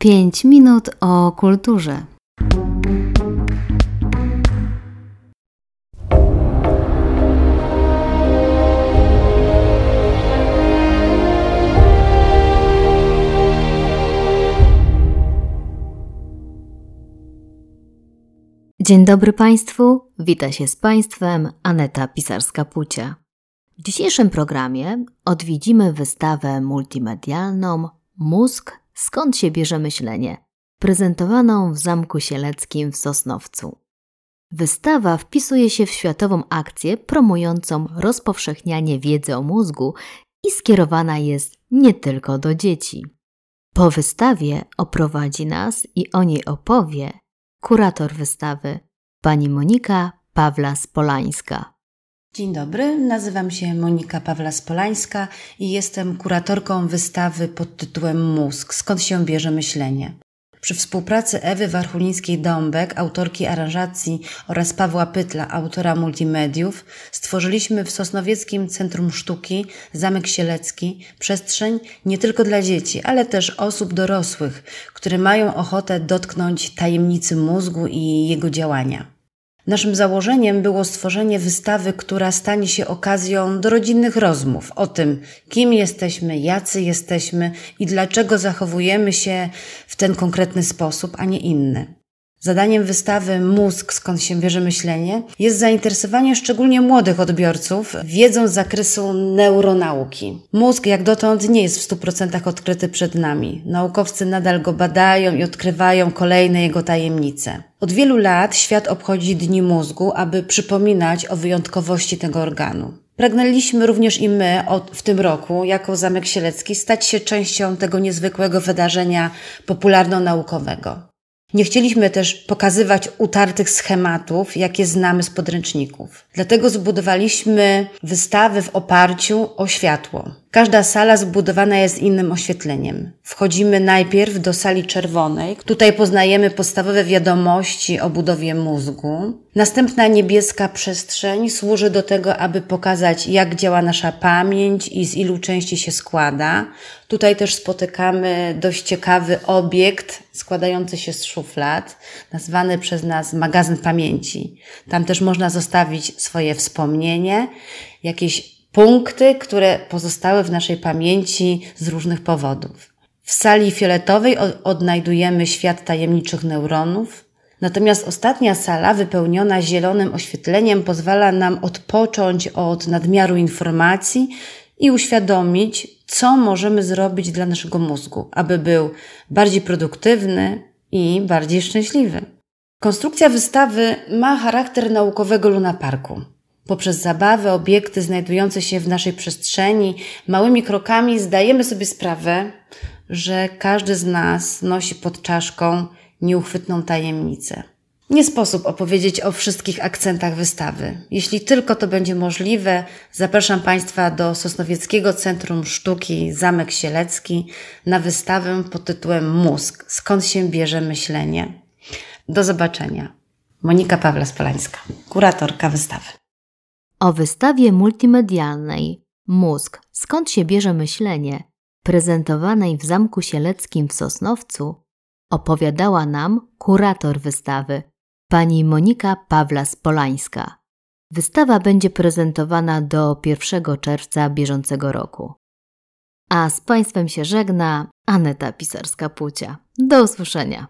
5 minut o kulturze. Dzień dobry Państwu, wita się z Państwem Aneta Pisarska-Pucia. W dzisiejszym programie odwiedzimy wystawę multimedialną Mózg Skąd się bierze myślenie, prezentowaną w Zamku Sieleckim w Sosnowcu. Wystawa wpisuje się w światową akcję promującą rozpowszechnianie wiedzy o mózgu i skierowana jest nie tylko do dzieci. Po wystawie oprowadzi nas i o niej opowie kurator wystawy, pani Monika Pawla-Spolańska. Dzień dobry, nazywam się Monika Pawla-Spolańska i jestem kuratorką wystawy pod tytułem Mózg – skąd się bierze myślenie. Przy współpracy Ewy Warchulińskiej-Dąbek, autorki aranżacji oraz Pawła Pytla, autora multimediów, stworzyliśmy w Sosnowieckim Centrum Sztuki Zamek Sielecki przestrzeń nie tylko dla dzieci, ale też osób dorosłych, które mają ochotę dotknąć tajemnicy mózgu i jego działania. Naszym założeniem było stworzenie wystawy, która stanie się okazją do rodzinnych rozmów o tym, kim jesteśmy, jacy jesteśmy i dlaczego zachowujemy się w ten konkretny sposób, a nie inny. Zadaniem wystawy Mózg, skąd się bierze myślenie, jest zainteresowanie szczególnie młodych odbiorców wiedzą z zakresu neuronauki. Mózg jak dotąd nie jest w 100% odkryty przed nami. Naukowcy nadal go badają i odkrywają kolejne jego tajemnice. Od wielu lat świat obchodzi Dni Mózgu, aby przypominać o wyjątkowości tego organu. Pragnęliśmy również i my od, w tym roku, jako Zamek Sielecki, stać się częścią tego niezwykłego wydarzenia popularno-naukowego. Nie chcieliśmy też pokazywać utartych schematów, jakie znamy z podręczników. Dlatego zbudowaliśmy wystawy w oparciu o światło. Każda sala zbudowana jest innym oświetleniem. Wchodzimy najpierw do sali czerwonej. Tutaj poznajemy podstawowe wiadomości o budowie mózgu. Następna niebieska przestrzeń służy do tego, aby pokazać, jak działa nasza pamięć i z ilu części się składa. Tutaj też spotykamy dość ciekawy obiekt składający się z szuflad, nazwany przez nas magazyn pamięci. Tam też można zostawić swoje wspomnienie, jakieś punkty, które pozostały w naszej pamięci z różnych powodów. W sali fioletowej odnajdujemy świat tajemniczych neuronów, natomiast ostatnia sala, wypełniona zielonym oświetleniem, pozwala nam odpocząć od nadmiaru informacji i uświadomić, co możemy zrobić dla naszego mózgu, aby był bardziej produktywny i bardziej szczęśliwy. Konstrukcja wystawy ma charakter naukowego lunaparku. Poprzez zabawę, obiekty znajdujące się w naszej przestrzeni, małymi krokami zdajemy sobie sprawę, że każdy z nas nosi pod czaszką nieuchwytną tajemnicę. Nie sposób opowiedzieć o wszystkich akcentach wystawy. Jeśli tylko to będzie możliwe, zapraszam Państwa do Sosnowieckiego Centrum Sztuki Zamek Sielecki na wystawę pod tytułem Mózg. Skąd się bierze myślenie? Do zobaczenia. Monika Pawla-Spolańska, kuratorka wystawy. O wystawie multimedialnej Mózg Skąd się bierze myślenie, prezentowanej w Zamku Sieleckim w Sosnowcu, opowiadała nam kurator wystawy, pani Monika Pawla-Spolańska. Wystawa będzie prezentowana do 1 czerwca bieżącego roku. A z Państwem się żegna Aneta Pisarska-Pucia. Do usłyszenia.